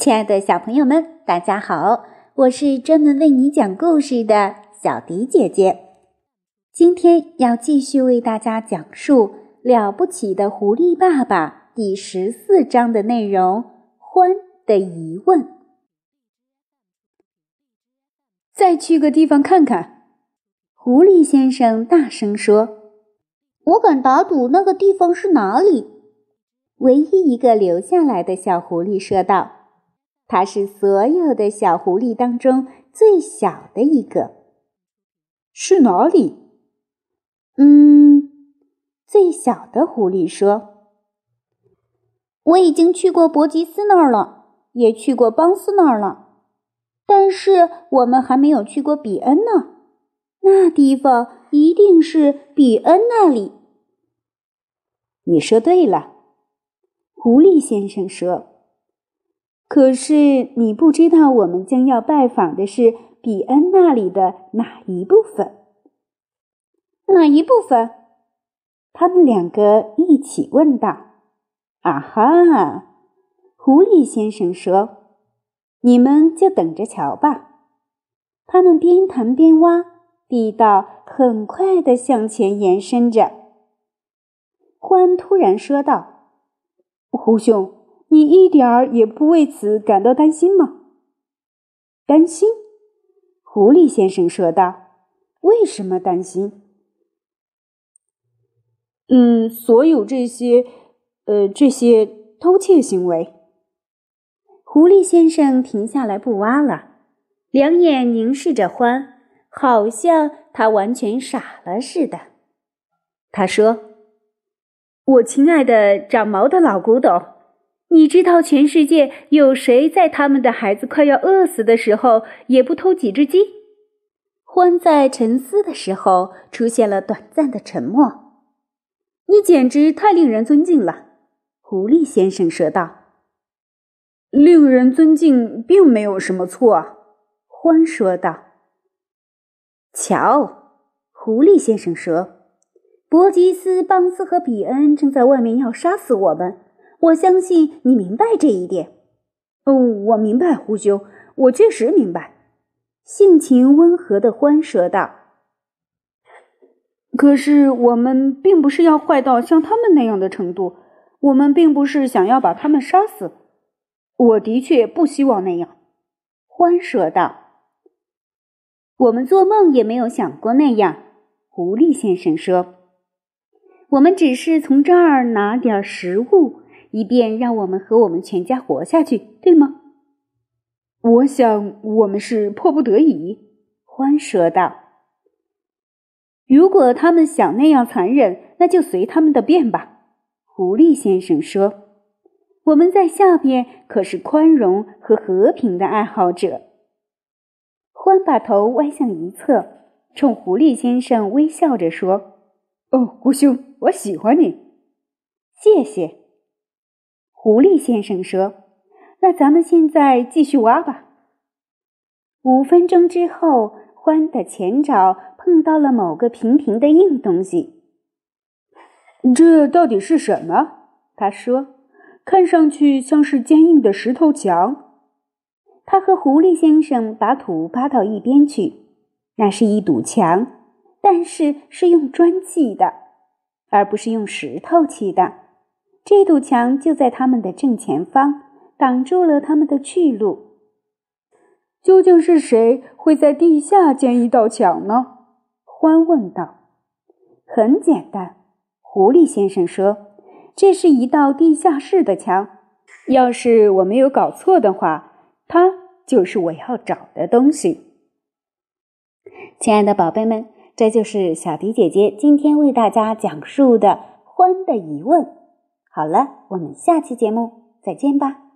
亲爱的小朋友们，大家好！我是专门为你讲故事的小迪姐姐。今天要继续为大家讲述《了不起的狐狸爸爸》第十四章的内容——欢的疑问。再去个地方看看，狐狸先生大声说：“我敢打赌，那个地方是哪里？”唯一一个留下来的小狐狸说道。它是所有的小狐狸当中最小的一个。是哪里？嗯，最小的狐狸说：“我已经去过伯吉斯那儿了，也去过邦斯那儿了，但是我们还没有去过比恩呢。那地方一定是比恩那里。”你说对了，狐狸先生说。可是你不知道，我们将要拜访的是比恩那里的哪一部分？哪一部分？他们两个一起问道。啊哈！狐狸先生说：“你们就等着瞧吧。”他们边谈边挖，地道很快的向前延伸着。欢突然说道：“狐兄。”你一点儿也不为此感到担心吗？担心？狐狸先生说道：“为什么担心？”嗯，所有这些，呃，这些偷窃行为。狐狸先生停下来不挖了，两眼凝视着欢，好像他完全傻了似的。他说：“我亲爱的长毛的老古董。”你知道全世界有谁在他们的孩子快要饿死的时候也不偷几只鸡？欢在沉思的时候出现了短暂的沉默。你简直太令人尊敬了，狐狸先生说道。令人尊敬并没有什么错，欢说道。瞧，狐狸先生说，伯吉斯、邦斯和比恩正在外面要杀死我们。我相信你明白这一点。哦，我明白，胡兄，我确实明白。性情温和的欢说道：“可是我们并不是要坏到像他们那样的程度，我们并不是想要把他们杀死。我的确不希望那样。”欢说道：“我们做梦也没有想过那样。”狐狸先生说：“我们只是从这儿拿点食物。”以便让我们和我们全家活下去，对吗？我想我们是迫不得已。”欢说道。“如果他们想那样残忍，那就随他们的便吧。”狐狸先生说。“我们在下边可是宽容和和平的爱好者。”欢把头歪向一侧，冲狐狸先生微笑着说：“哦，狐兄，我喜欢你。谢谢。”狐狸先生说：“那咱们现在继续挖吧。”五分钟之后，獾的前爪碰到了某个平平的硬东西。这到底是什么？他说：“看上去像是坚硬的石头墙。”他和狐狸先生把土扒到一边去。那是一堵墙，但是是用砖砌的，而不是用石头砌的。这堵墙就在他们的正前方，挡住了他们的去路。究竟是谁会在地下建一道墙呢？欢问道。很简单，狐狸先生说：“这是一道地下室的墙。要是我没有搞错的话，它就是我要找的东西。”亲爱的宝贝们，这就是小迪姐姐今天为大家讲述的《欢的疑问》。好了，我们下期节目再见吧。